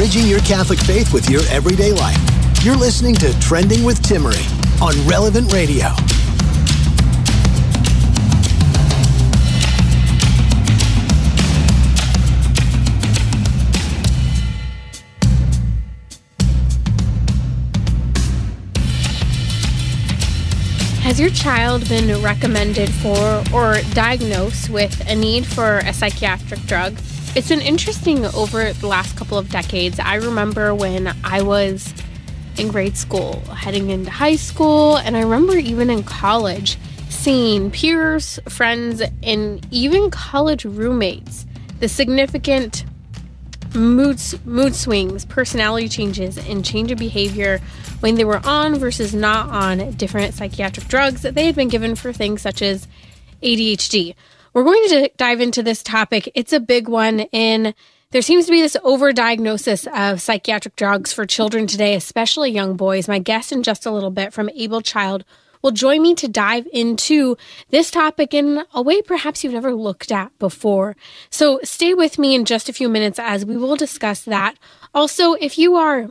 Bridging your Catholic faith with your everyday life. You're listening to Trending with Timmerie on Relevant Radio. Has your child been recommended for or diagnosed with a need for a psychiatric drug? It's been interesting over the last couple of decades. I remember when I was in grade school, heading into high school, and I remember even in college seeing peers, friends, and even college roommates the significant mood mood swings, personality changes, and change of behavior when they were on versus not on different psychiatric drugs that they had been given for things such as ADHD. We're going to dive into this topic. It's a big one in there seems to be this overdiagnosis of psychiatric drugs for children today, especially young boys. My guest in just a little bit from Able Child will join me to dive into this topic in a way perhaps you've never looked at before. So stay with me in just a few minutes as we will discuss that. Also, if you are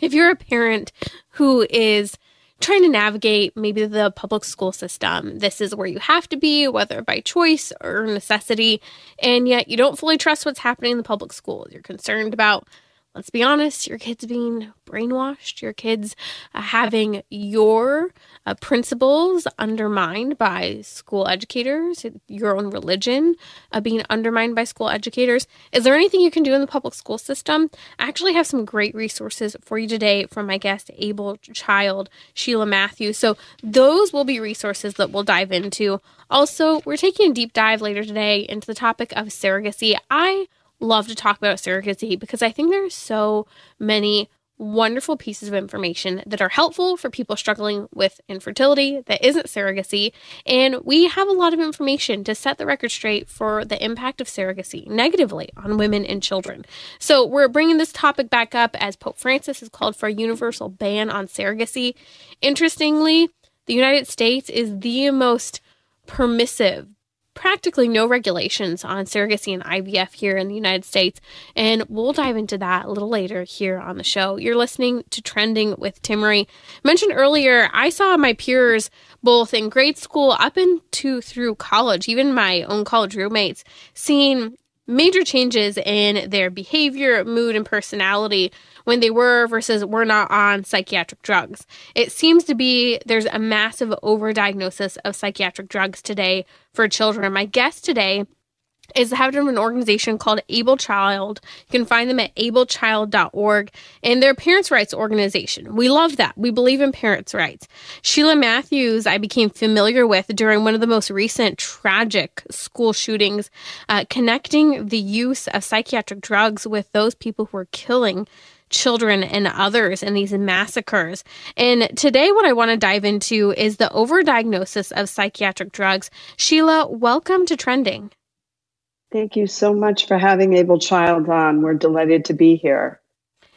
if you're a parent who is trying to navigate maybe the public school system. This is where you have to be, whether by choice or necessity, and yet you don't fully trust what's happening in the public schools. You're concerned about let's be honest, your kids being brainwashed, your kids uh, having your uh, principles undermined by school educators, your own religion uh, being undermined by school educators. Is there anything you can do in the public school system? I actually have some great resources for you today from my guest, Able Child, Sheila Matthews. So those will be resources that we'll dive into. Also, we're taking a deep dive later today into the topic of surrogacy. I love to talk about surrogacy because I think there's so many wonderful pieces of information that are helpful for people struggling with infertility that isn't surrogacy. And we have a lot of information to set the record straight for the impact of surrogacy negatively on women and children. So we're bringing this topic back up as Pope Francis has called for a universal ban on surrogacy. Interestingly, the United States is the most permissive practically no regulations on surrogacy and IVF here in the United States. And we'll dive into that a little later here on the show. You're listening to Trending with Timmerie. Mentioned earlier, I saw my peers both in grade school up into through college, even my own college roommates, seeing major changes in their behavior, mood, and personality when they were versus were not on psychiatric drugs. It seems to be there's a massive overdiagnosis of psychiatric drugs today for children. My guest today is the head of an organization called Able Child. You can find them at ablechild.org and their parents' rights organization. We love that. We believe in parents' rights. Sheila Matthews, I became familiar with during one of the most recent tragic school shootings, uh, connecting the use of psychiatric drugs with those people who are killing children and others in these massacres. And today, what I want to dive into is the overdiagnosis of psychiatric drugs. Sheila, welcome to Trending. Thank you so much for having Able Child on. We're delighted to be here.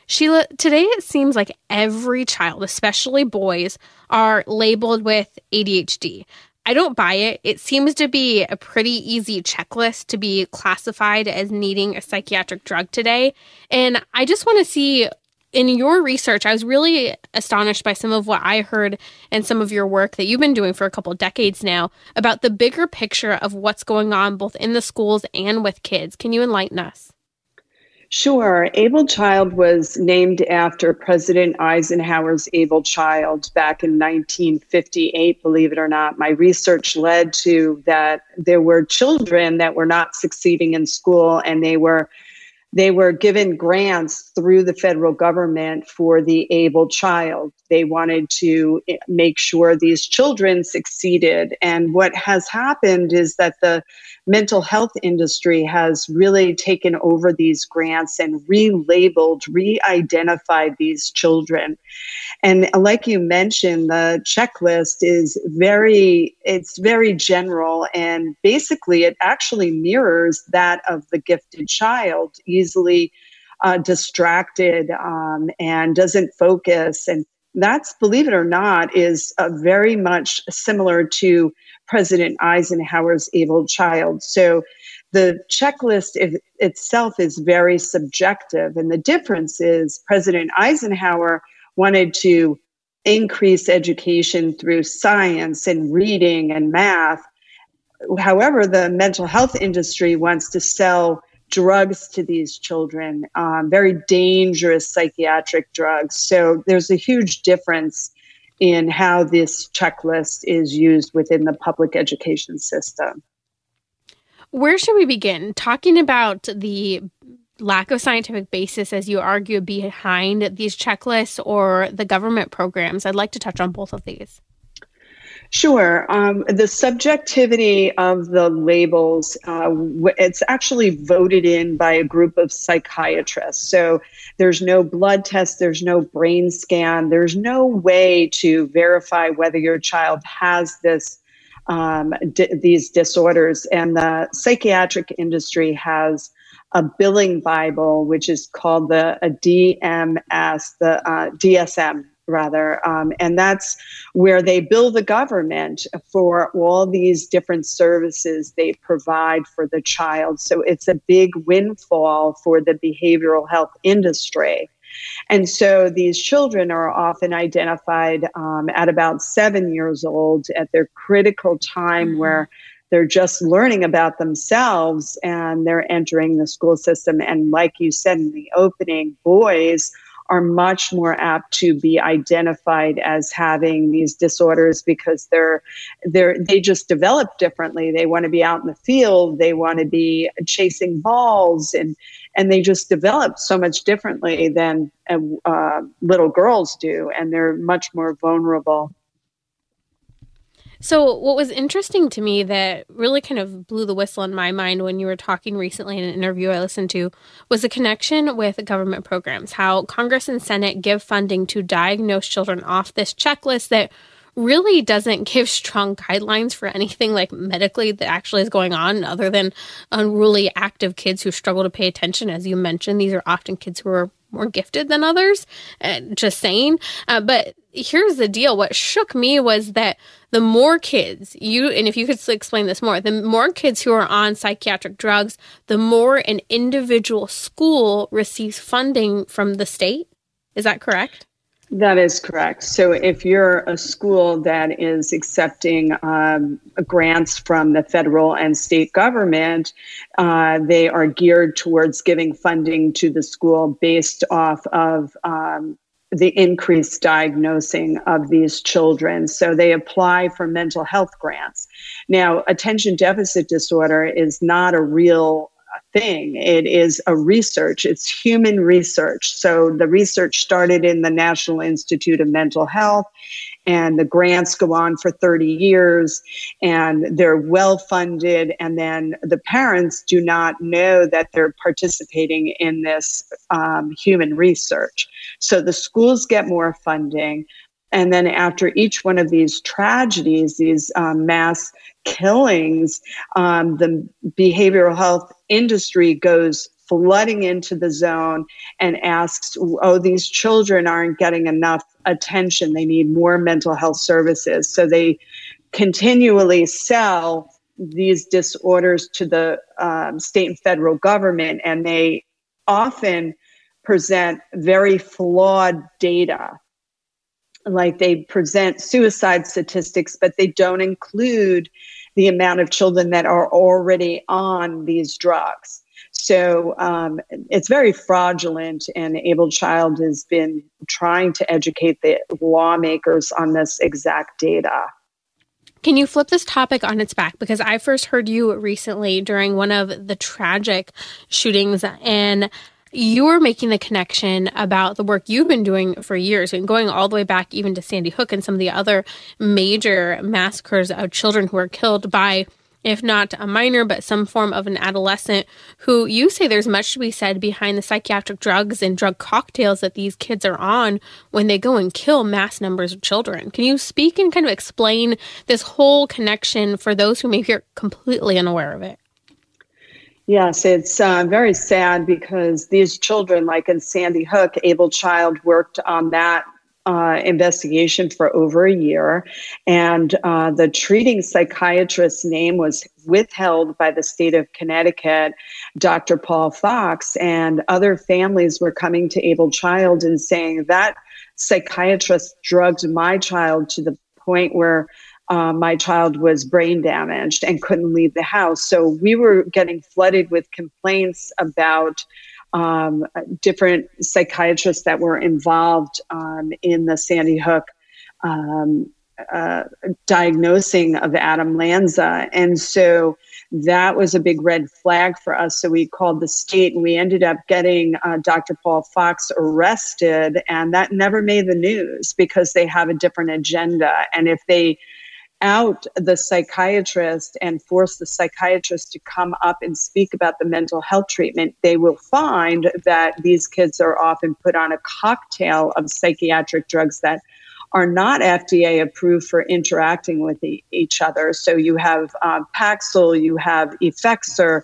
Sheila, today it seems like every child, especially boys, are labeled with ADHD. I don't buy it. It seems to be a pretty easy checklist to be classified as needing a psychiatric drug today. And I just want to see in your research, I was really astonished by some of what I heard and some of your work that you've been doing for a couple decades now about the bigger picture of what's going on both in the schools and with kids. Can you enlighten us? Sure. Able Child was named after President Eisenhower's Able Child back in 1958, believe it or not. My research led to that there were children that were not succeeding in school and they were they were given grants through the federal government for the able child. They wanted to eh, make sure these children succeeded. And what has happened is that the mental health industry has really taken over these grants and relabeled, re identified these children. And like you mentioned, the checklist is very, it's very general and basically it actually mirrors that of the gifted child, easily uh, distracted um, and doesn't focus. And that's believe it or not is uh, very much similar to president eisenhower's able child. So the checklist itself is very subjective. And the difference is president eisenhower wanted to increase education through science and reading and math. However the mental health industry wants to sell drugs to these children, um, very dangerous psychiatric drugs. So there's a huge difference in how this checklist is used within the public education system. Where should we begin? Talking about the lack of scientific basis, as you argue, behind these checklists or the government programs. I'd like to touch on both of these. Sure. Um, the subjectivity of the labels, uh, it's actually voted in by a group of psychiatrists. So there's no blood test, there's no brain scan, there's no way to verify whether your child has this. Um, these disorders, and the psychiatric industry has a billing Bible, which is called the a DMS, the uh, DSM rather. Um, and that's where they bill the government for all these different services they provide for the child. So it's a big windfall for the behavioral health industry. And so these children are often identified um, at about seven years old at their critical time mm-hmm. where they're just learning about themselves and they're entering the school system. And like you said in the opening, boys are much more apt to be identified as having these disorders because they're they're they just develop differently. They want to be out in the field. They want to be chasing balls and and they just develop so much differently than uh, little girls do and they're much more vulnerable so, what was interesting to me that really kind of blew the whistle in my mind when you were talking recently in an interview I listened to was the connection with government programs, how Congress and Senate give funding to diagnose children off this checklist that really doesn't give strong guidelines for anything like medically that actually is going on other than unruly active kids who struggle to pay attention as you mentioned these are often kids who are more gifted than others. Uh, just saying. Uh, but here's the deal. What shook me was that the more kids you, and if you could explain this more, the more kids who are on psychiatric drugs, the more an individual school receives funding from the state. Is that correct? That is correct. So if you're a school that is accepting um, grants from the federal and state government, uh, they are geared towards giving funding to the school based off of um, the increased diagnosing of these children. So they apply for mental health grants. Now, attention deficit disorder is not a real thing. It is a research, it's human research. So the research started in the National Institute of Mental Health, and the grants go on for 30 years, and they're well funded. And then the parents do not know that they're participating in this um, human research. So the schools get more funding. And then after each one of these tragedies, these um, mass killings, um, the behavioral health industry goes flooding into the zone and asks, oh, these children aren't getting enough attention. They need more mental health services. So they continually sell these disorders to the um, state and federal government, and they often present very flawed data like they present suicide statistics, but they don't include the amount of children that are already on these drugs. So um, it's very fraudulent, and Able Child has been trying to educate the lawmakers on this exact data. Can you flip this topic on its back? Because I first heard you recently during one of the tragic shootings, and you were making the connection about the work you've been doing for years and going all the way back even to Sandy Hook and some of the other major massacres of children who were killed by if not a minor, but some form of an adolescent who you say there's much to be said behind the psychiatric drugs and drug cocktails that these kids are on when they go and kill mass numbers of children. Can you speak and kind of explain this whole connection for those who maybe are completely unaware of it? Yes, it's uh, very sad because these children, like in Sandy Hook, Able Child worked on that uh, investigation for over a year, and uh, the treating psychiatrist's name was withheld by the state of Connecticut, Dr. Paul Fox, and other families were coming to Able Child and saying that psychiatrist drugged my child to the point where uh, my child was brain damaged and couldn't leave the house. So we were getting flooded with complaints about um, different psychiatrists that were involved um, in the Sandy Hook um, uh, diagnosing of Adam Lanza. And so that was a big red flag for us. So we called the state and we ended up getting uh, Dr. Paul Fox arrested. And that never made the news because they have a different agenda. And if they out the psychiatrist and force the psychiatrist to come up and speak about the mental health treatment, they will find that these kids are often put on a cocktail of psychiatric drugs that are not FDA approved for interacting with each other. So you have uh, Paxil, you have Effexor,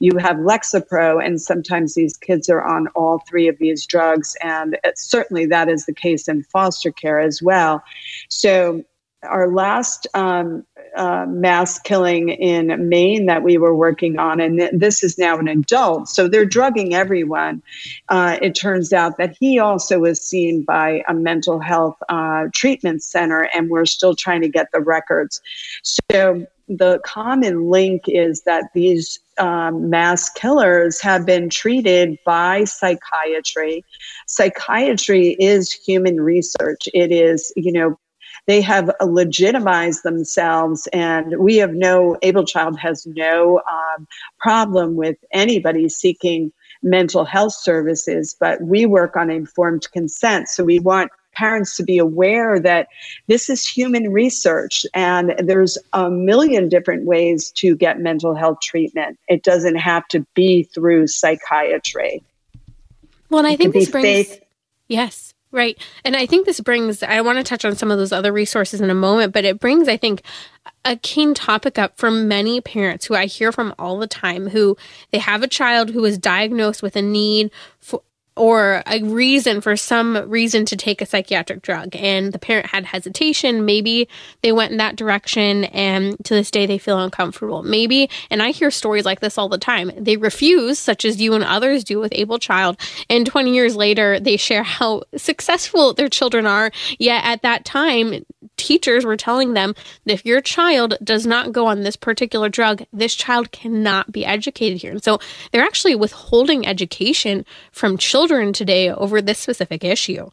you have Lexapro, and sometimes these kids are on all three of these drugs. And certainly that is the case in foster care as well. So our last um, uh, mass killing in Maine that we were working on, and th- this is now an adult, so they're drugging everyone. Uh, it turns out that he also was seen by a mental health uh, treatment center, and we're still trying to get the records. So the common link is that these um, mass killers have been treated by psychiatry. Psychiatry is human research. It is, you know, they have legitimized themselves, and we have no, Able Child has no um, problem with anybody seeking mental health services, but we work on informed consent. So we want parents to be aware that this is human research and there's a million different ways to get mental health treatment. It doesn't have to be through psychiatry. Well, and I think this brings. Faith. Yes. Right. And I think this brings, I want to touch on some of those other resources in a moment, but it brings, I think, a keen topic up for many parents who I hear from all the time who they have a child who is diagnosed with a need for, or a reason for some reason to take a psychiatric drug and the parent had hesitation. Maybe they went in that direction and to this day they feel uncomfortable. Maybe and i hear stories like this all the time they refuse such as you and others do with able child and 20 years later they share how successful their children are. Yet at that time teachers were telling them that if your child does not go on this particular drug, this child cannot be educated here. And so they're actually withholding education from children today over this specific issue.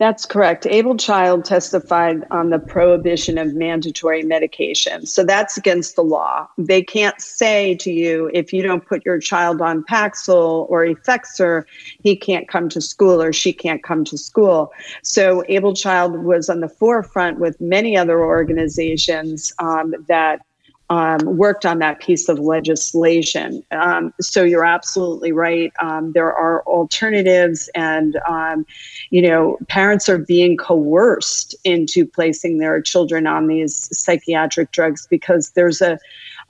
That's correct. Able Child testified on the prohibition of mandatory medication. So that's against the law. They can't say to you, if you don't put your child on Paxil or Effexor, he can't come to school or she can't come to school. So Able Child was on the forefront with many other organizations um, that um, worked on that piece of legislation. Um, so you're absolutely right. Um, there are alternatives, and um, you know, parents are being coerced into placing their children on these psychiatric drugs because there's a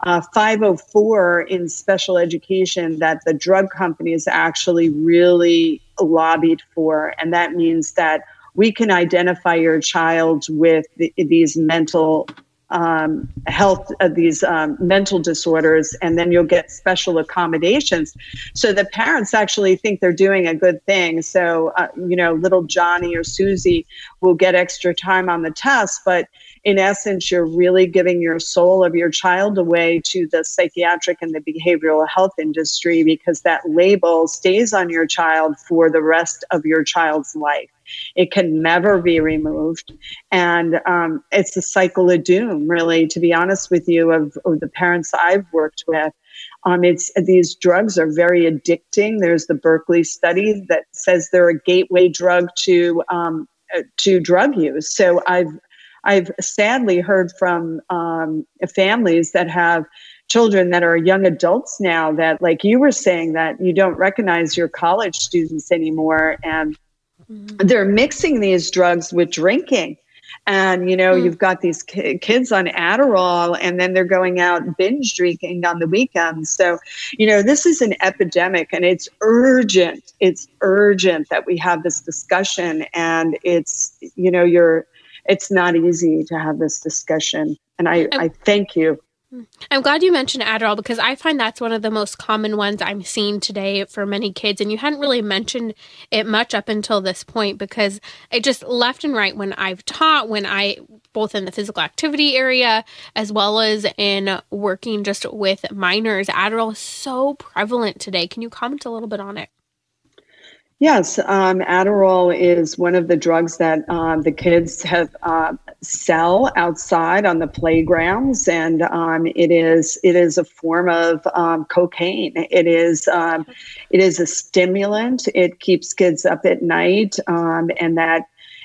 uh, 504 in special education that the drug companies actually really lobbied for, and that means that we can identify your child with the, these mental um, health, uh, these um, mental disorders, and then you'll get special accommodations. So the parents actually think they're doing a good thing. So, uh, you know, little Johnny or Susie will get extra time on the test, but in essence, you're really giving your soul of your child away to the psychiatric and the behavioral health industry because that label stays on your child for the rest of your child's life. It can never be removed. And um, it's a cycle of doom, really, to be honest with you, of, of the parents I've worked with. Um, it's these drugs are very addicting. There's the Berkeley study that says they're a gateway drug to um, to drug use. So I've I've sadly heard from um, families that have children that are young adults now that, like you were saying, that you don't recognize your college students anymore, and mm-hmm. they're mixing these drugs with drinking. And you know, mm. you've got these ki- kids on Adderall, and then they're going out binge drinking on the weekends. So, you know, this is an epidemic, and it's urgent. It's urgent that we have this discussion, and it's you know, you're it's not easy to have this discussion. And I, I thank you. I'm glad you mentioned Adderall because I find that's one of the most common ones I'm seeing today for many kids. And you hadn't really mentioned it much up until this point because it just left and right when I've taught, when I both in the physical activity area as well as in working just with minors, Adderall is so prevalent today. Can you comment a little bit on it? Yes, um, Adderall is one of the drugs that um, the kids have uh, sell outside on the playgrounds, and um, it is it is a form of um, cocaine. It is um, it is a stimulant. It keeps kids up at night, and that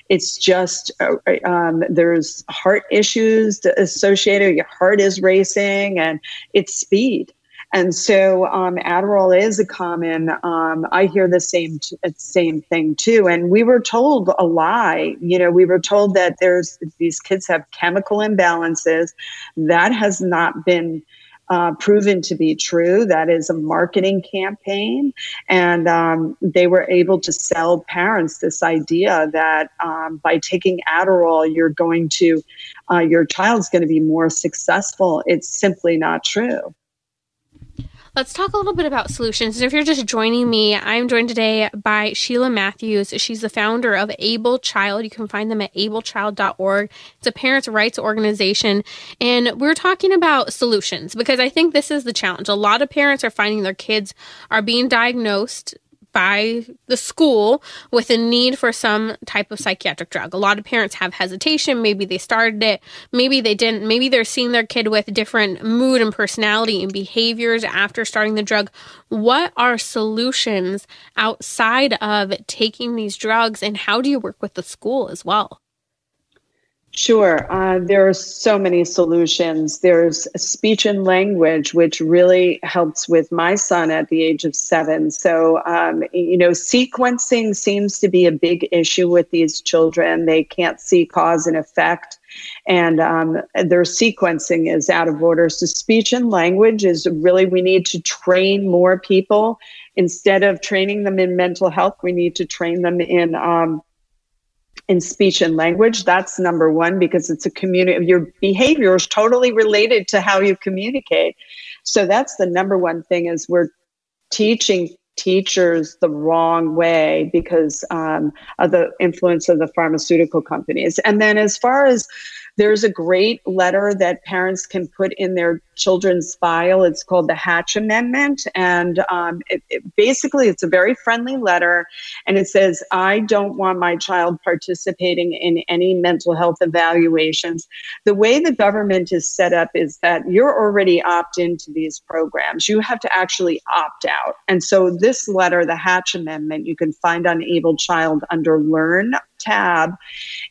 it's just uh, um, there's heart issues associated your heart is racing and it's speed and so um, Adderall is a common. Um, I hear the same t- uh, same thing too. And we were told a lie. You know, we were told that there's these kids have chemical imbalances. That has not been. Uh, proven to be true. That is a marketing campaign. And um, they were able to sell parents this idea that um, by taking Adderall, you're going to, uh, your child's going to be more successful. It's simply not true. Let's talk a little bit about solutions. And if you're just joining me, I'm joined today by Sheila Matthews. She's the founder of Able Child. You can find them at ablechild.org. It's a parents' rights organization. And we're talking about solutions because I think this is the challenge. A lot of parents are finding their kids are being diagnosed by the school with a need for some type of psychiatric drug. A lot of parents have hesitation. Maybe they started it, maybe they didn't. Maybe they're seeing their kid with different mood and personality and behaviors after starting the drug. What are solutions outside of taking these drugs, and how do you work with the school as well? Sure. Uh, there are so many solutions. There's speech and language, which really helps with my son at the age of seven. So, um, you know, sequencing seems to be a big issue with these children. They can't see cause and effect, and um, their sequencing is out of order. So, speech and language is really, we need to train more people. Instead of training them in mental health, we need to train them in. Um, in speech and language that's number one because it's a community your behavior is totally related to how you communicate. So that's the number one thing is we're teaching teachers the wrong way because um, of the influence of the pharmaceutical companies. And then as far as there's a great letter that parents can put in their children's file. It's called the Hatch Amendment. And um, it, it, basically, it's a very friendly letter. And it says, I don't want my child participating in any mental health evaluations. The way the government is set up is that you're already opt into these programs. You have to actually opt out. And so, this letter, the Hatch Amendment, you can find on Able Child under Learn tab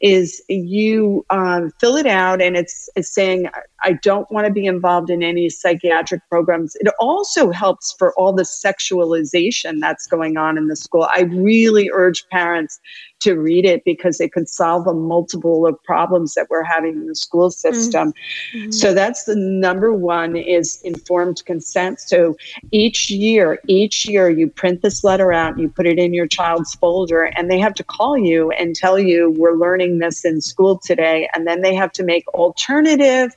is you um, fill it out and it's, it's saying i don't want to be involved in any psychiatric programs. It also helps for all the sexualization that's going on in the school. I really urge parents to read it because it could solve a multiple of problems that we're having in the school system. Mm-hmm. So that's the number one is informed consent. So each year, each year you print this letter out, you put it in your child's folder, and they have to call you and tell you we're learning this in school today, and then they have to make alternative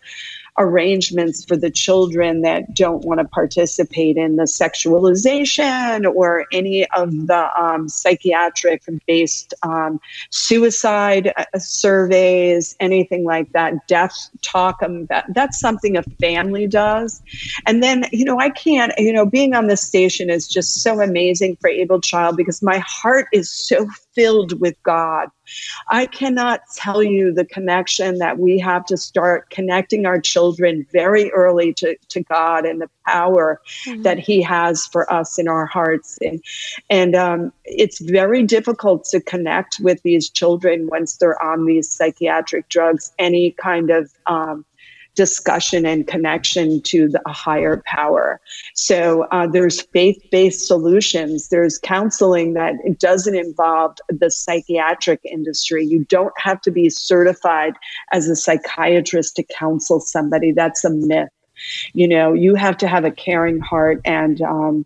arrangements for the children that don't want to participate in the sexualization or any of the um, psychiatric based um, suicide uh, surveys, anything like that, death talk. Um, that, that's something a family does. And then, you know, I can't, you know, being on this station is just so amazing for Able Child because my heart is so filled with God. I cannot tell you the connection that we have to start connecting our children very early to, to God and the power mm-hmm. that He has for us in our hearts. And, and um, it's very difficult to connect with these children once they're on these psychiatric drugs, any kind of um, discussion and connection to the, a higher power. So uh, there's faith-based solutions. There's counseling that doesn't involve the psychiatric industry. You don't have to be certified as a psychiatrist to counsel somebody. That's a myth. You know, you have to have a caring heart and um,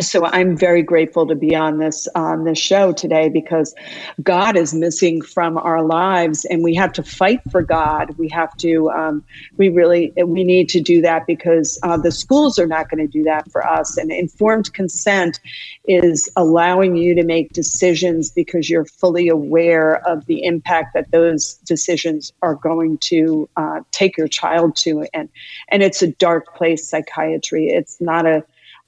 so I'm very grateful to be on this on this show today because God is missing from our lives, and we have to fight for God. We have to, um, we really, we need to do that because uh, the schools are not going to do that for us. And informed consent is allowing you to make decisions because you're fully aware of the impact that those decisions are going to uh, take your child to, and and it's a dark place. Psychiatry. It's not a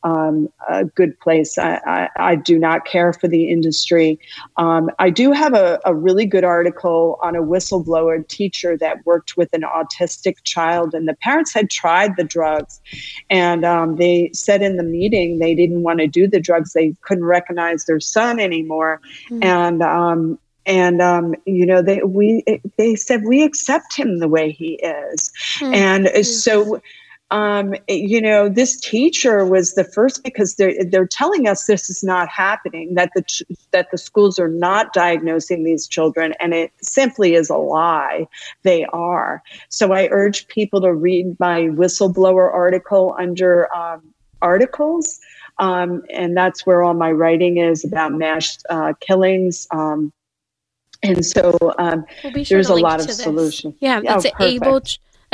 um, a good place. I, I, I, do not care for the industry. Um, I do have a, a, really good article on a whistleblower teacher that worked with an autistic child, and the parents had tried the drugs, and um, they said in the meeting they didn't want to do the drugs. They couldn't recognize their son anymore, mm-hmm. and um, and um, you know they we they said we accept him the way he is, mm-hmm. and so um, you know, this teacher was the first because they're they're telling us this is not happening that the that the schools are not diagnosing these children, and it simply is a lie. They are. So I urge people to read my whistleblower article under um, articles, um, and that's where all my writing is about mass uh, killings. Um, and so um, we'll sure there's a lot of solutions. Yeah, oh, it's able.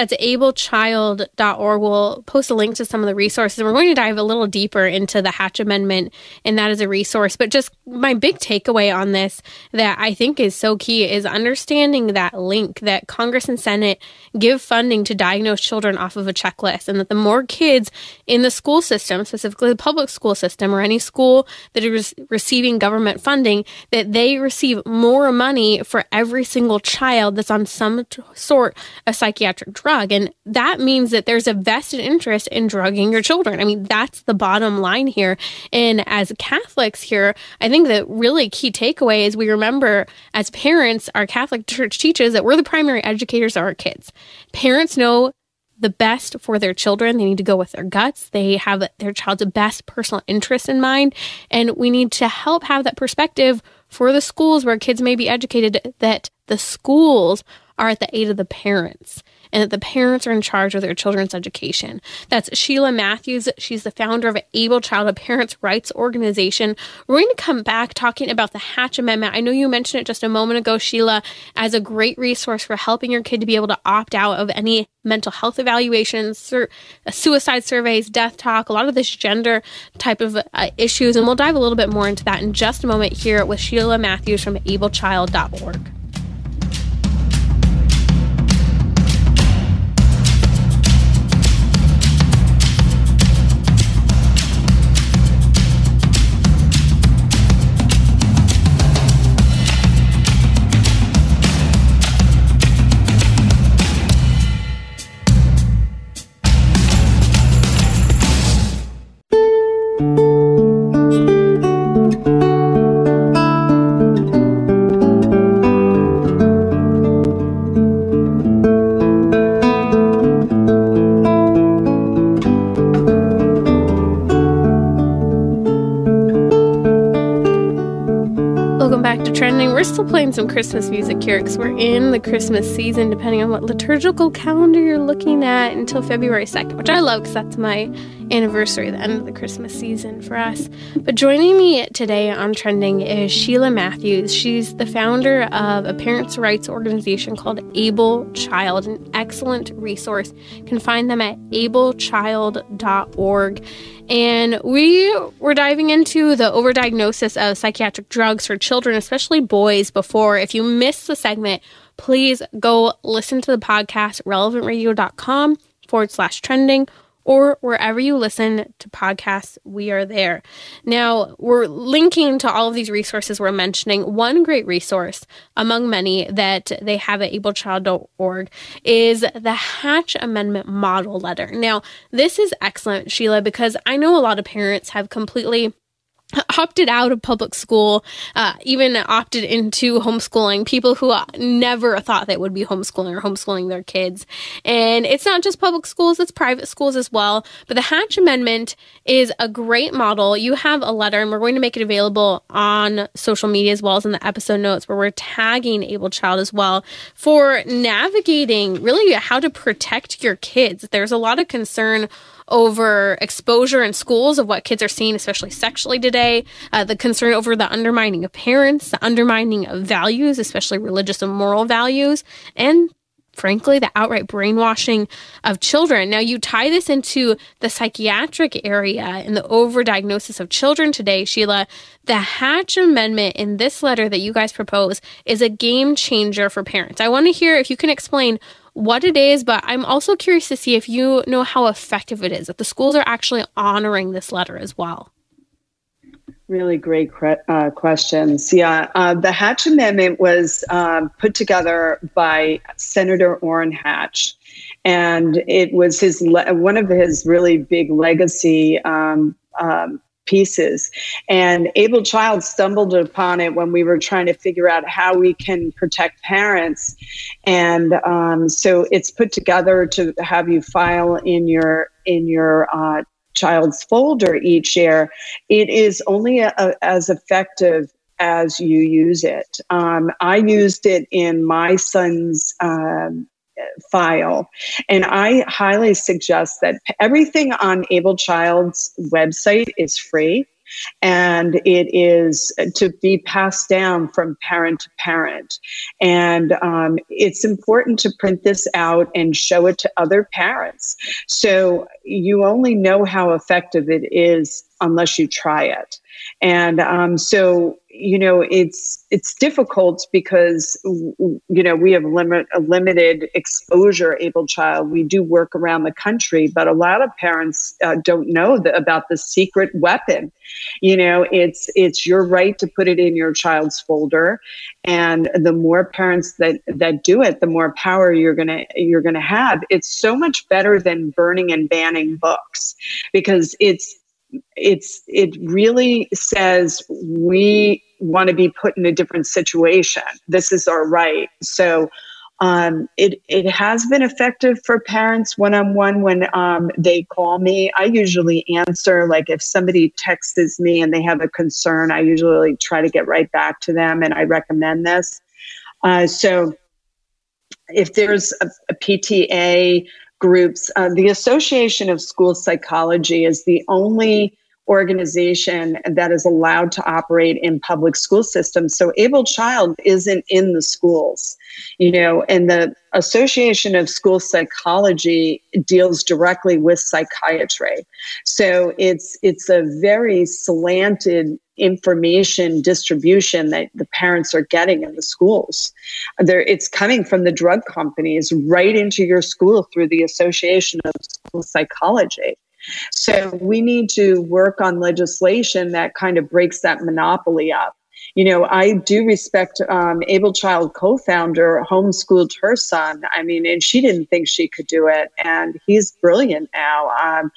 That's ablechild.org. We'll post a link to some of the resources. We're going to dive a little deeper into the Hatch Amendment, and that is a resource. But just my big takeaway on this that I think is so key is understanding that link that Congress and Senate give funding to diagnose children off of a checklist, and that the more kids in the school system, specifically the public school system or any school that is receiving government funding, that they receive more money for every single child that's on some sort of psychiatric drug drug. And that means that there's a vested interest in drugging your children. I mean, that's the bottom line here. And as Catholics here, I think the really key takeaway is we remember as parents, our Catholic Church teaches that we're the primary educators of our kids. Parents know the best for their children. They need to go with their guts. They have their child's best personal interest in mind. And we need to help have that perspective for the schools where kids may be educated that the schools are at the aid of the parents and that the parents are in charge of their children's education. That's Sheila Matthews. She's the founder of Able Child, a parents' rights organization. We're going to come back talking about the Hatch Amendment. I know you mentioned it just a moment ago, Sheila, as a great resource for helping your kid to be able to opt out of any mental health evaluations, sur- uh, suicide surveys, death talk, a lot of this gender type of uh, issues. And we'll dive a little bit more into that in just a moment here with Sheila Matthews from ablechild.org. Trending. Playing some Christmas music here because we're in the Christmas season, depending on what liturgical calendar you're looking at, until February 2nd, which I love because that's my anniversary, the end of the Christmas season for us. But joining me today on Trending is Sheila Matthews. She's the founder of a parents' rights organization called Able Child, an excellent resource. You can find them at ablechild.org. And we were diving into the overdiagnosis of psychiatric drugs for children, especially boys, before. If you missed the segment, please go listen to the podcast, relevantradio.com forward slash trending or wherever you listen to podcasts, we are there. Now, we're linking to all of these resources we're mentioning. One great resource among many that they have at ablechild.org is the Hatch Amendment Model Letter. Now, this is excellent, Sheila, because I know a lot of parents have completely opted out of public school, uh, even opted into homeschooling, people who never thought they would be homeschooling or homeschooling their kids. And it's not just public schools, it's private schools as well. But the Hatch Amendment is a great model. You have a letter, and we're going to make it available on social media as well as in the episode notes where we're tagging Able Child as well for navigating really how to protect your kids. There's a lot of concern over exposure in schools of what kids are seeing, especially sexually today, uh, the concern over the undermining of parents, the undermining of values, especially religious and moral values, and frankly, the outright brainwashing of children. Now, you tie this into the psychiatric area and the overdiagnosis of children today, Sheila. The Hatch Amendment in this letter that you guys propose is a game changer for parents. I want to hear if you can explain what it is, but I'm also curious to see if you know how effective it is, that the schools are actually honoring this letter as well. Really great uh, questions. Yeah, uh, the Hatch Amendment was um, put together by Senator Orrin Hatch, and it was his one of his really big legacy um, um, pieces. And Able Child stumbled upon it when we were trying to figure out how we can protect parents. And um, so it's put together to have you file in your in your uh, child's folder each year. It is only a, a, as effective as you use it. Um, I used it in my son's um, file. And I highly suggest that everything on Able Child's website is free and it is to be passed down from parent to parent. And um, it's important to print this out and show it to other parents. So you only know how effective it is unless you try it. And um, so you know it's it's difficult because you know we have limit a limited exposure able child. We do work around the country but a lot of parents uh, don't know the, about the secret weapon. You know it's it's your right to put it in your child's folder and the more parents that that do it the more power you're going to you're going to have. It's so much better than burning and banning books because it's it's it really says we want to be put in a different situation. This is our right. So um, it it has been effective for parents one on one when um, they call me. I usually answer like if somebody texts me and they have a concern, I usually try to get right back to them, and I recommend this. Uh, so if there's a, a PTA groups, uh, the Association of School Psychology is the only organization that is allowed to operate in public school systems. So Able Child isn't in the schools, you know, and the Association of School Psychology deals directly with psychiatry. So it's it's a very slanted information distribution that the parents are getting in the schools. There, it's coming from the drug companies right into your school through the Association of School Psychology. So we need to work on legislation that kind of breaks that monopoly up. You know, I do respect um, Able Child co-founder homeschooled her son. I mean, and she didn't think she could do it, and he's brilliant now. Um,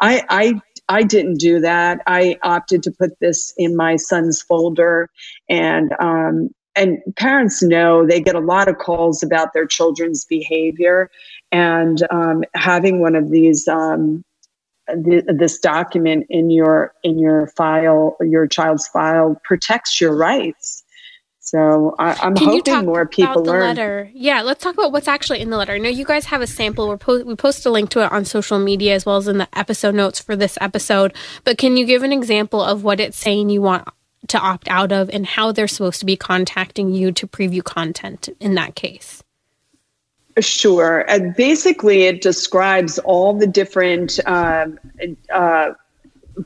I, I I didn't do that. I opted to put this in my son's folder, and um, and parents know they get a lot of calls about their children's behavior, and um, having one of these um, th- this document in your in your file your child's file protects your rights So I, am hoping more people learn. Letter? Yeah, let's talk about what's actually in the letter. I know you guys have a sample. We're po- we post a link to it on social media as well as in the episode notes for this episode. But can you give an example of what it's saying you want to opt out of and how they're supposed to be contacting you to preview content in that case? Sure. And basically, it describes all the different uh, uh,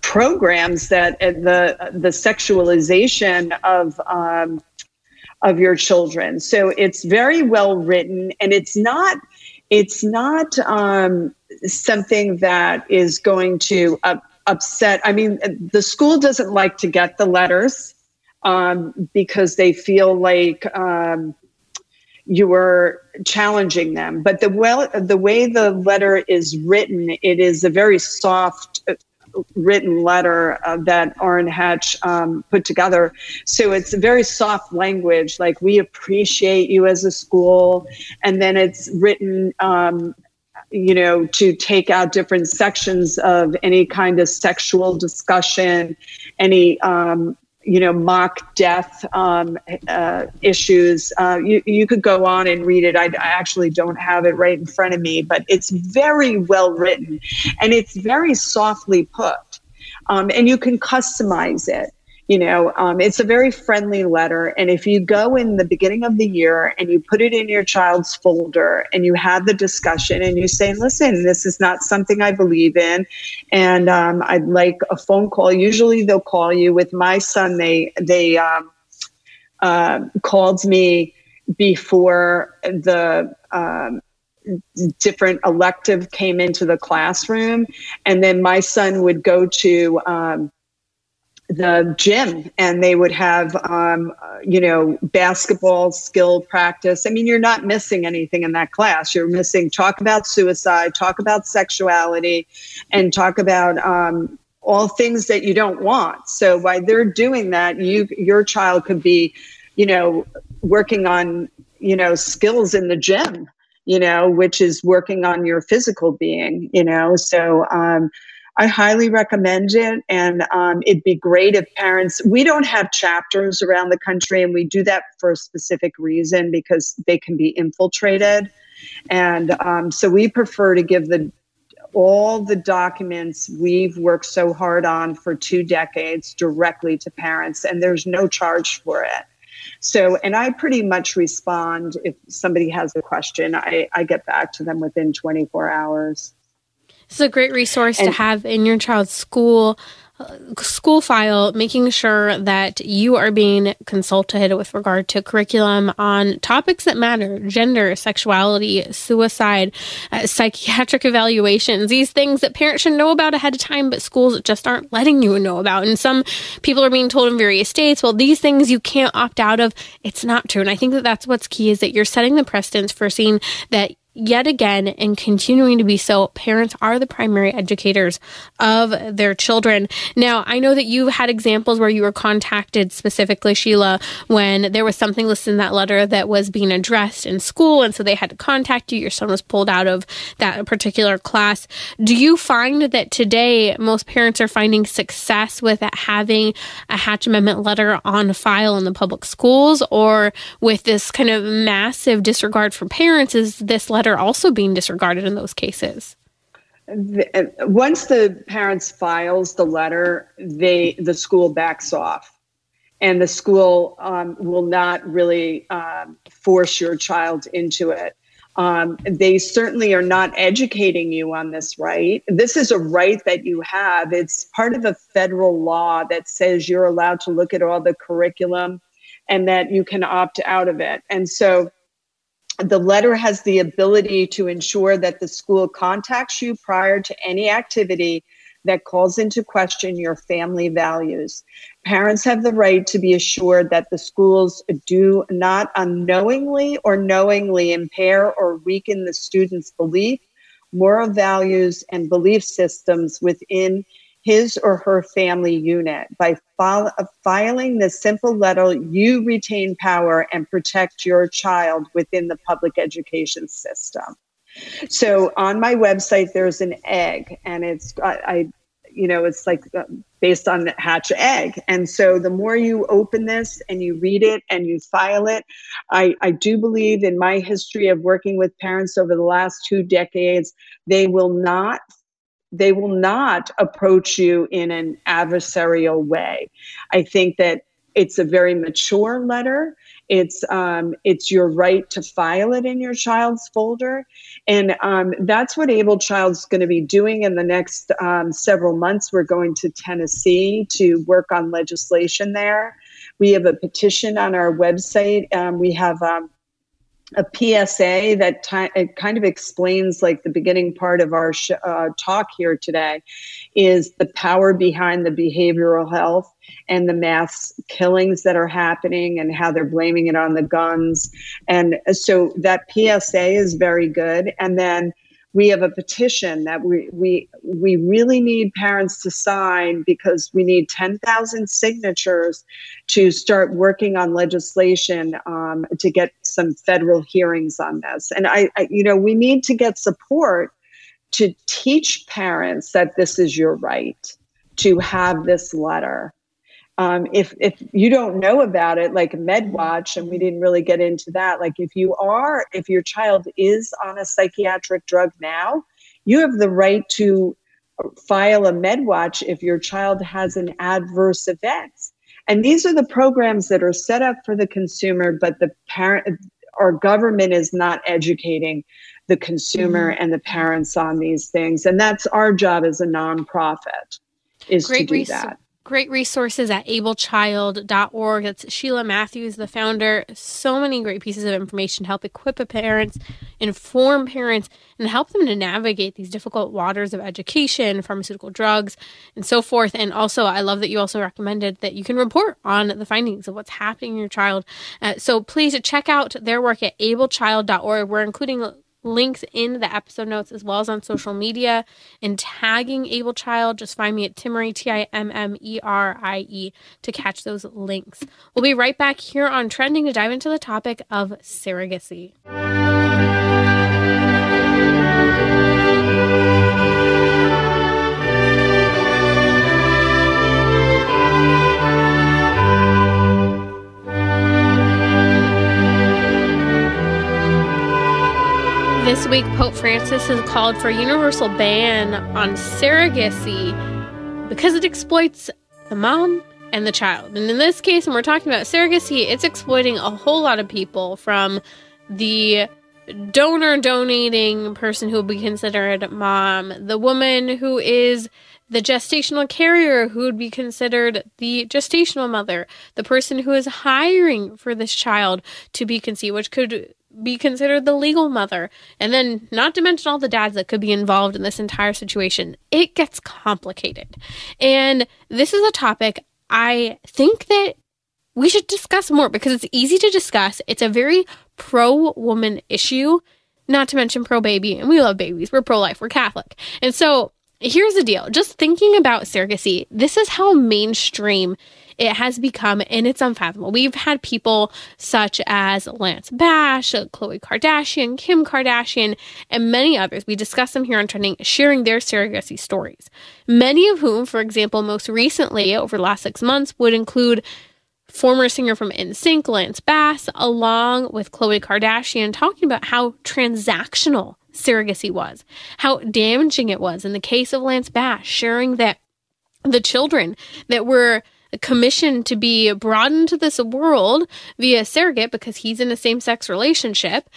programs that uh, the the sexualization of um, of your children. So it's very well written, and it's not it's not um, something that is going to up, upset. I mean, the school doesn't like to get the letters um, because they feel like um, you were challenging them. But the well, the way the letter is written, it is a very soft written letter uh, that Orrin Hatch um, put together. So it's very soft language, like we appreciate you as a school, and then it's written. Um, you know, to take out different sections of any kind of sexual discussion, any um, you know, mock death um, uh, issues. Uh, you, you could go on and read it. I, I, actually don't have it right in front of me, but it's very well written and it's very softly put. Um, and you can customize it you know um, it's a very friendly letter. And if you go in the beginning of the year and you put it in your child's folder and you have the discussion and you say listen this is not something i believe in. And um, i'd like a phone call. Usually they'll call you. With my son they they um, uh, called me before the um, different elective came into the classroom. And then my son would go to um, the gym and they would have um, you know basketball skill practice. I mean you're not missing anything in that class. You're missing talk about suicide talk about sexuality and talk about um, all things that you don't want. So while they're doing that you your child could be you know working on you know skills in the gym you know which is working on your physical being you know. So um, I highly recommend it. And um, it'd be great if parents, we don't have chapters around the country, and we do that for a specific reason because they can be infiltrated. And um, so we prefer to give the all the documents we've worked so hard on for two decades directly to parents, and there's no charge for it. So, and I pretty much respond if somebody has a question, I, I get back to them within 24 hours. It's a great resource and, to have in your child's school uh, school file, making sure that you are being consulted with regard to curriculum on topics that matter gender, sexuality, suicide, uh, psychiatric evaluations, these things that parents should know about ahead of time, but schools just aren't letting you know about. And some people are being told in various states, well, these things you can't opt out of. It's not true. And I think that that's what's key is that you're setting the precedence for seeing that yet again and continuing to be so, parents are the primary educators of their children. Now, I know that you had examples where you were contacted specifically, Sheila, when there was something listed in that letter that was being addressed in school, and so they had to contact you. Your son was pulled out of that particular class. Do you find that today most parents are finding success with having a Hatch Amendment letter on file in the public schools, or with this kind of massive disregard for parents? Is this letter are also being disregarded in those cases. Once the parents files the letter, they the school backs off, and the school um, will not really um, force your child into it. Um, they certainly are not educating you on this right. This is a right that you have. It's part of a federal law that says you're allowed to look at all the curriculum and that you can opt out of it. And so the letter has the ability to ensure that the school contacts you prior to any activity that calls into question your family values. Parents have the right to be assured that the schools do not unknowingly or knowingly impair or weaken the student's belief, moral values, and belief systems within his or her family unit. By fil- filing the simple letter, you retain power and protect your child within the public education system. So on my website, there's an egg, and it's I, I you know, it's like uh, based on hatch egg. And so the more you open this and you read it and you file it, I, I do believe in my history of working with parents over the last two decades, they will not they will not approach you in an adversarial way. I think that it's a very mature letter. It's um, it's your right to file it in your child's folder, and um, that's what Able Child's going to be doing in the next um, several months. We're going to Tennessee to work on legislation there. We have a petition on our website. Um, we have um, a PSA that t- kind of explains like the beginning part of our sh- uh, talk here today is the power behind the behavioral health and the mass killings that are happening and how they're blaming it on the guns. And so that PSA is very good. And then we have a petition that we we we really need parents to sign because we need 10,000 signatures to start working on legislation um, to get some federal hearings on this. And I, I, you know, we need to get support to teach parents that this is your right to have this letter um, if if you don't know about it like medwatch and we didn't really get into that like if you are if your child is on a psychiatric drug now you have the right to file a medwatch if your child has an adverse event. And these are the programs that are set up for the consumer but the parent our government is not educating the consumer mm-hmm. and the parents on these things. And that's our job as a nonprofit is Great to do res- that great resources at ablechild.org. That's Sheila Matthews, the founder. So many great pieces of information to help equip parents, inform parents, and help them to navigate these difficult waters of education, pharmaceutical drugs, and so forth. And also, I love that you also recommended that you can report on the findings of what's happening in your child. Uh, so please check out their work at ablechild.org. We're including links in the episode notes as well as on social media and tagging Able Child. Just find me at Timmerie, T I M M E R I E, to catch those links. We'll be right back here on Trending to dive into the topic of surrogacy. This week, Pope Francis has called for a universal ban on surrogacy because it exploits the mom and the child. And in this case, when we're talking about surrogacy, it's exploiting a whole lot of people from the donor donating person who would be considered mom, the woman who is the gestational carrier who would be considered the gestational mother, the person who is hiring for this child to be conceived, which could be considered the legal mother. And then, not to mention all the dads that could be involved in this entire situation, it gets complicated. And this is a topic I think that we should discuss more because it's easy to discuss. It's a very pro woman issue, not to mention pro baby. And we love babies. We're pro life. We're Catholic. And so, here's the deal just thinking about surrogacy, this is how mainstream it has become, and it's unfathomable. We've had people such as Lance Bass, Khloe Kardashian, Kim Kardashian, and many others. We discuss them here on Trending, sharing their surrogacy stories. Many of whom, for example, most recently over the last six months, would include former singer from NSYNC, Lance Bass, along with Khloe Kardashian, talking about how transactional surrogacy was, how damaging it was in the case of Lance Bass, sharing that the children that were commissioned to be brought into this world via surrogate because he's in a same sex relationship,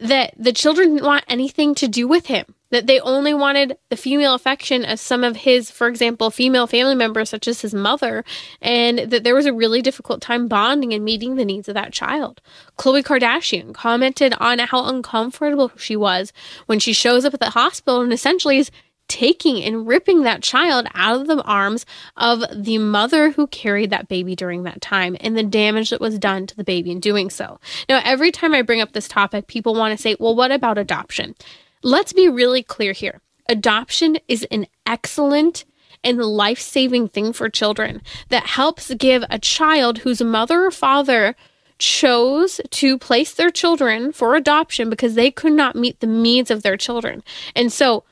that the children didn't want anything to do with him. That they only wanted the female affection of some of his, for example, female family members, such as his mother, and that there was a really difficult time bonding and meeting the needs of that child. Khloe Kardashian commented on how uncomfortable she was when she shows up at the hospital and essentially is taking and ripping that child out of the arms of the mother who carried that baby during that time and the damage that was done to the baby in doing so. Now, every time I bring up this topic, people want to say, well, what about adoption? Let's be really clear here. Adoption is an excellent and life saving thing for children that helps give a child whose mother or father chose to place their children for adoption because they could not meet the needs of their children. And so,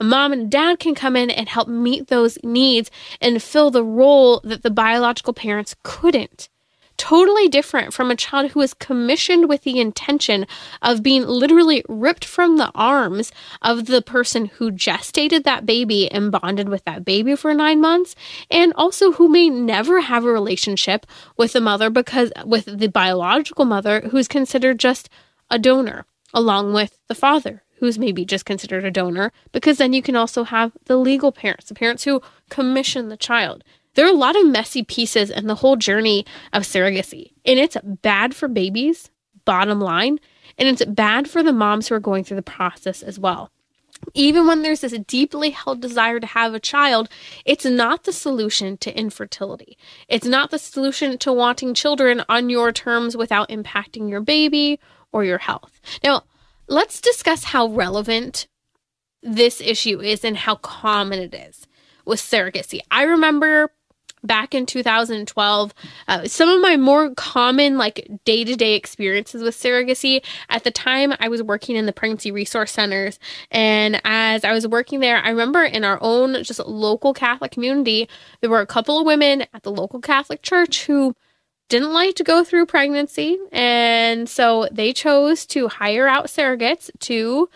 mom and dad can come in and help meet those needs and fill the role that the biological parents couldn't. Totally different from a child who is commissioned with the intention of being literally ripped from the arms of the person who gestated that baby and bonded with that baby for nine months, and also who may never have a relationship with the mother because with the biological mother who's considered just a donor along with the father who's maybe just considered a donor, because then you can also have the legal parents, the parents who commission the child. There are a lot of messy pieces in the whole journey of surrogacy, and it's bad for babies, bottom line, and it's bad for the moms who are going through the process as well. Even when there's this deeply held desire to have a child, it's not the solution to infertility. It's not the solution to wanting children on your terms without impacting your baby or your health. Now, let's discuss how relevant this issue is and how common it is with surrogacy. I remember back in 2012 uh, some of my more common like day-to-day experiences with surrogacy at the time i was working in the pregnancy resource centers and as i was working there i remember in our own just local catholic community there were a couple of women at the local catholic church who didn't like to go through pregnancy, and so they chose to hire out surrogates to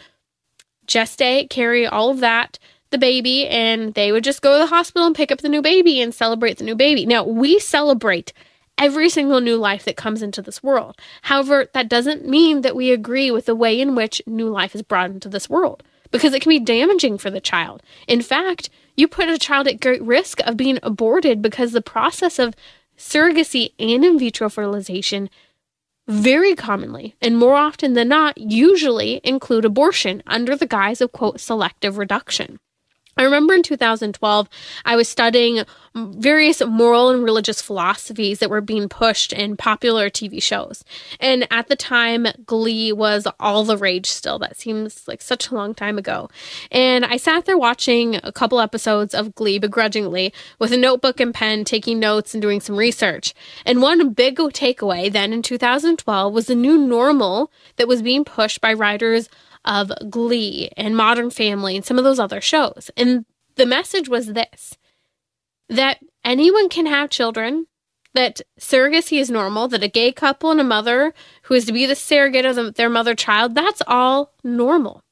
gestate, carry all of that, the baby, and they would just go to the hospital and pick up the new baby and celebrate the new baby. Now, we celebrate every single new life that comes into this world. However, that doesn't mean that we agree with the way in which new life is brought into this world because it can be damaging for the child. In fact, you put a child at great risk of being aborted because the process of surrogacy and in vitro fertilization very commonly and more often than not usually include abortion under the guise of quote selective reduction. I remember in 2012, I was studying various moral and religious philosophies that were being pushed in popular TV shows. And at the time, Glee was all the rage still. That seems like such a long time ago. And I sat there watching a couple episodes of Glee begrudgingly with a notebook and pen, taking notes and doing some research. And one big takeaway then in 2012 was the new normal that was being pushed by writers of Glee and Modern Family and some of those other shows. And the message was this that anyone can have children, that surrogacy is normal, that a gay couple and a mother who is to be the surrogate of the, their mother child, that's all normal.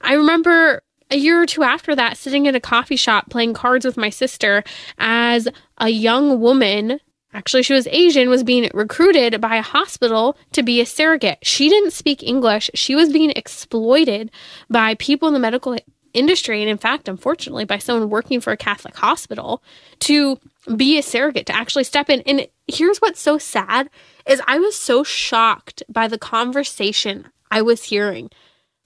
I remember a year or two after that sitting in a coffee shop playing cards with my sister as a young woman actually she was Asian, was being recruited by a hospital to be a surrogate. She didn't speak English. She was being exploited by people in the medical industry and in fact unfortunately by someone working for a Catholic hospital to be a surrogate to actually step in and here's what's so sad is I was so shocked by the conversation I was hearing.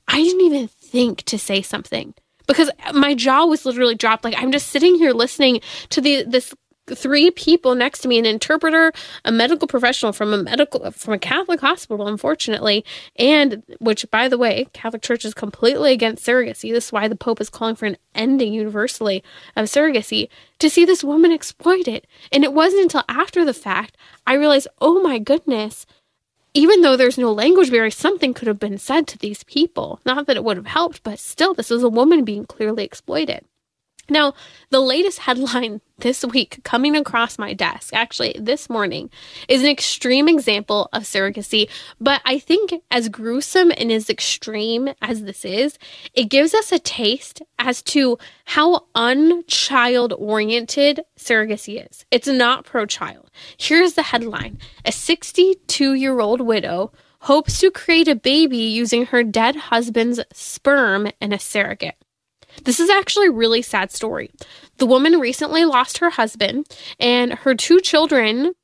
I didn't even think to say something because my jaw was literally dropped like i'm just sitting here listening to the this three people next to me an interpreter a medical professional from a medical from a catholic hospital unfortunately and which by the way catholic church is completely against surrogacy this is why the pope is calling for an ending universally of surrogacy to see this woman exploited and it wasn't until after the fact i realized oh my goodness even though there's no language barrier, something could have been said to these people. Not that it would have helped, but still, this is a woman being clearly exploited. Now, the latest headline this week coming across my desk, actually this morning, is an extreme example of surrogacy. But I think, as gruesome and as extreme as this is, it gives us a taste as to how unchild oriented surrogacy is. It's not pro child. Here's the headline A 62 year old widow hopes to create a baby using her dead husband's sperm and a surrogate. This is actually a really sad story. The woman recently lost her husband, and her two children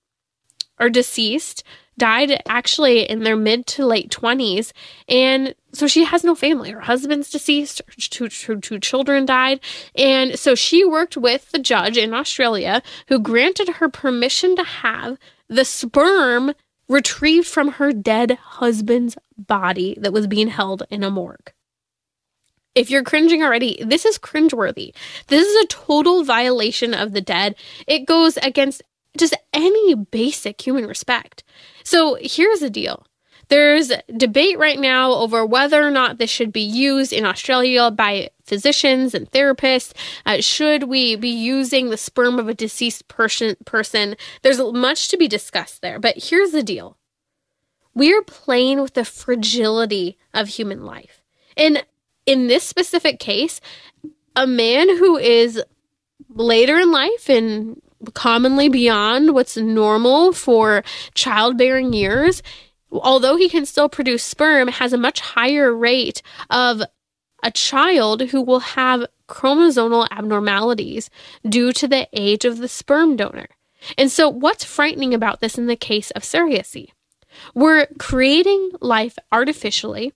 are deceased, died actually in their mid to late 20s. And so she has no family. Her husband's deceased, her two, her two children died. And so she worked with the judge in Australia who granted her permission to have the sperm retrieved from her dead husband's body that was being held in a morgue. If you're cringing already, this is cringeworthy. This is a total violation of the dead. It goes against just any basic human respect. So here's the deal. There's debate right now over whether or not this should be used in Australia by physicians and therapists? Uh, should we be using the sperm of a deceased person? Person, there's much to be discussed there. But here's the deal: we are playing with the fragility of human life, and in this specific case, a man who is later in life and commonly beyond what's normal for childbearing years, although he can still produce sperm, has a much higher rate of a child who will have chromosomal abnormalities due to the age of the sperm donor. And so, what's frightening about this in the case of surrogacy? We're creating life artificially,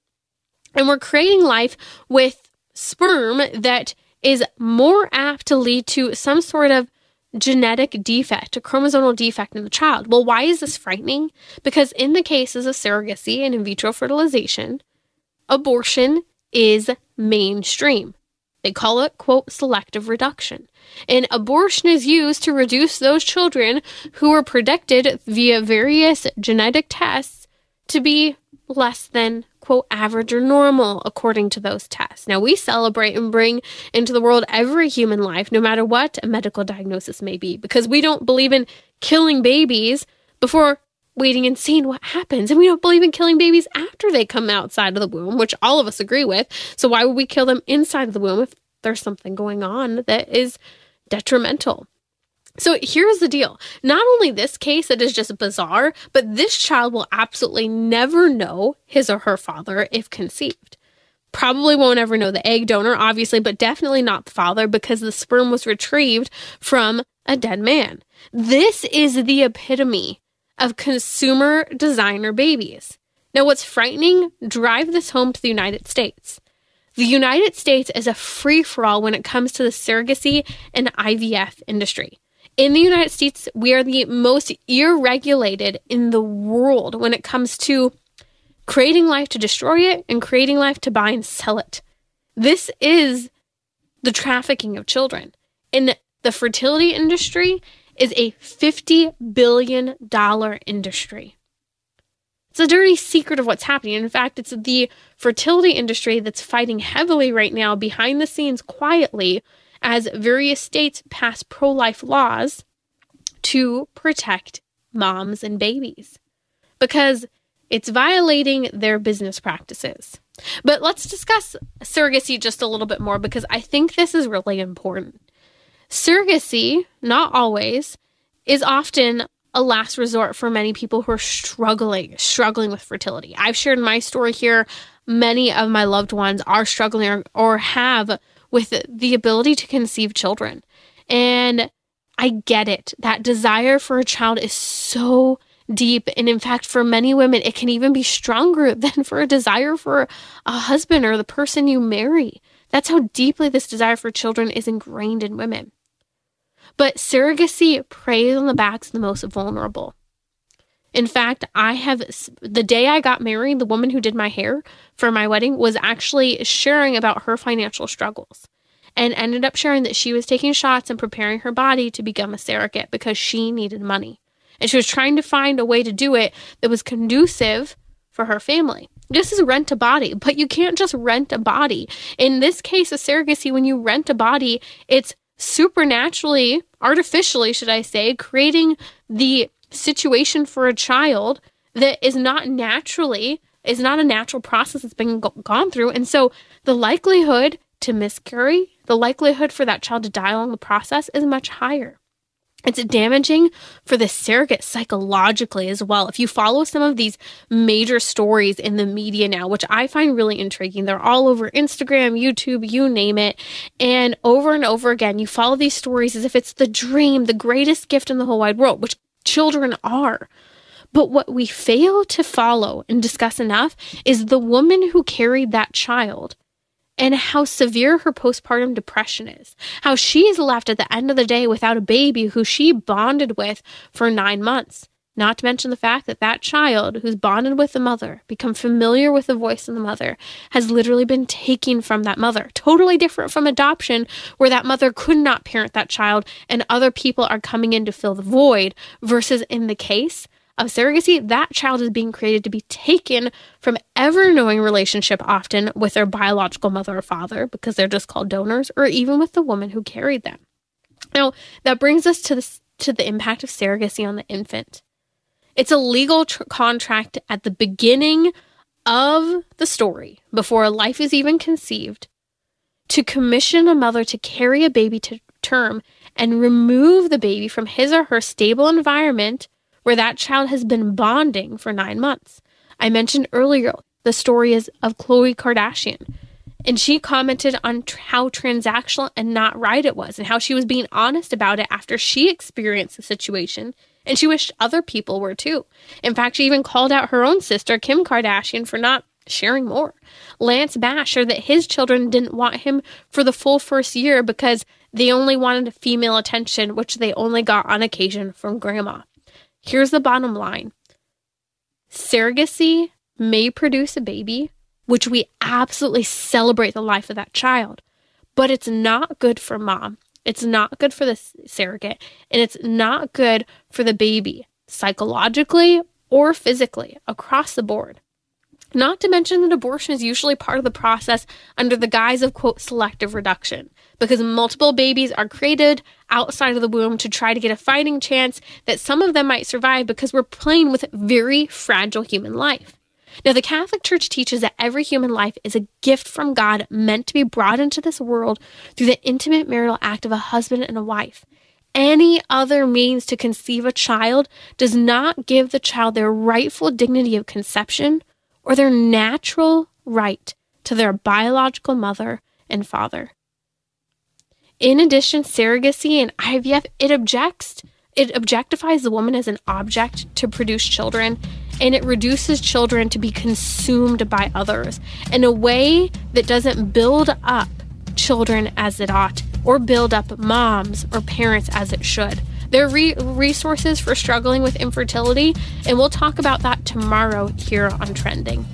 and we're creating life with sperm that is more apt to lead to some sort of genetic defect, a chromosomal defect in the child. Well, why is this frightening? Because in the cases of surrogacy and in vitro fertilization, abortion is mainstream. They call it, quote, selective reduction. And abortion is used to reduce those children who are predicted via various genetic tests to be less than quote average or normal according to those tests. Now we celebrate and bring into the world every human life, no matter what a medical diagnosis may be, because we don't believe in killing babies before waiting and seeing what happens. And we don't believe in killing babies after they come outside of the womb, which all of us agree with. So why would we kill them inside of the womb if there's something going on that is detrimental? So here's the deal. Not only this case that is just bizarre, but this child will absolutely never know his or her father if conceived. Probably won't ever know the egg donor, obviously, but definitely not the father because the sperm was retrieved from a dead man. This is the epitome of consumer designer babies. Now, what's frightening? Drive this home to the United States. The United States is a free for all when it comes to the surrogacy and IVF industry. In the United States, we are the most irregulated in the world when it comes to creating life to destroy it and creating life to buy and sell it. This is the trafficking of children. And the fertility industry is a $50 billion industry. It's a dirty secret of what's happening. In fact, it's the fertility industry that's fighting heavily right now behind the scenes quietly as various states pass pro life laws to protect moms and babies because it's violating their business practices. But let's discuss surrogacy just a little bit more because I think this is really important. Surrogacy, not always, is often a last resort for many people who are struggling, struggling with fertility. I've shared my story here. Many of my loved ones are struggling or, or have with the ability to conceive children. And I get it. That desire for a child is so deep. And in fact, for many women, it can even be stronger than for a desire for a husband or the person you marry. That's how deeply this desire for children is ingrained in women. But surrogacy preys on the backs of the most vulnerable. In fact, I have the day I got married, the woman who did my hair for my wedding was actually sharing about her financial struggles and ended up sharing that she was taking shots and preparing her body to become a surrogate because she needed money. And she was trying to find a way to do it that was conducive for her family. This is rent a body, but you can't just rent a body. In this case of surrogacy, when you rent a body, it's supernaturally, artificially, should I say, creating the situation for a child that is not naturally is not a natural process that's been go- gone through and so the likelihood to miscarry the likelihood for that child to die along the process is much higher it's damaging for the surrogate psychologically as well. If you follow some of these major stories in the media now, which I find really intriguing, they're all over Instagram, YouTube, you name it. And over and over again, you follow these stories as if it's the dream, the greatest gift in the whole wide world, which children are. But what we fail to follow and discuss enough is the woman who carried that child and how severe her postpartum depression is. How she is left at the end of the day without a baby who she bonded with for nine months. Not to mention the fact that that child who's bonded with the mother, become familiar with the voice of the mother, has literally been taken from that mother. Totally different from adoption, where that mother could not parent that child and other people are coming in to fill the void, versus in the case of surrogacy, that child is being created to be taken from ever knowing relationship often with their biological mother or father because they're just called donors or even with the woman who carried them. Now, that brings us to the to the impact of surrogacy on the infant. It's a legal tr- contract at the beginning of the story before a life is even conceived to commission a mother to carry a baby to term and remove the baby from his or her stable environment where that child has been bonding for nine months. I mentioned earlier the story is of Khloe Kardashian. And she commented on tr- how transactional and not right it was, and how she was being honest about it after she experienced the situation. And she wished other people were too. In fact, she even called out her own sister, Kim Kardashian, for not sharing more. Lance Bass shared that his children didn't want him for the full first year because they only wanted female attention, which they only got on occasion from grandma. Here's the bottom line surrogacy may produce a baby, which we absolutely celebrate the life of that child, but it's not good for mom. It's not good for the surrogate, and it's not good for the baby, psychologically or physically, across the board. Not to mention that abortion is usually part of the process under the guise of, quote, selective reduction, because multiple babies are created outside of the womb to try to get a fighting chance that some of them might survive because we're playing with very fragile human life. Now, the Catholic Church teaches that every human life is a gift from God meant to be brought into this world through the intimate marital act of a husband and a wife. Any other means to conceive a child does not give the child their rightful dignity of conception or their natural right to their biological mother and father. In addition, surrogacy and IVF, it objects it objectifies the woman as an object to produce children and it reduces children to be consumed by others in a way that doesn't build up children as it ought or build up moms or parents as it should. There are re- resources for struggling with infertility, and we'll talk about that tomorrow here on Trending.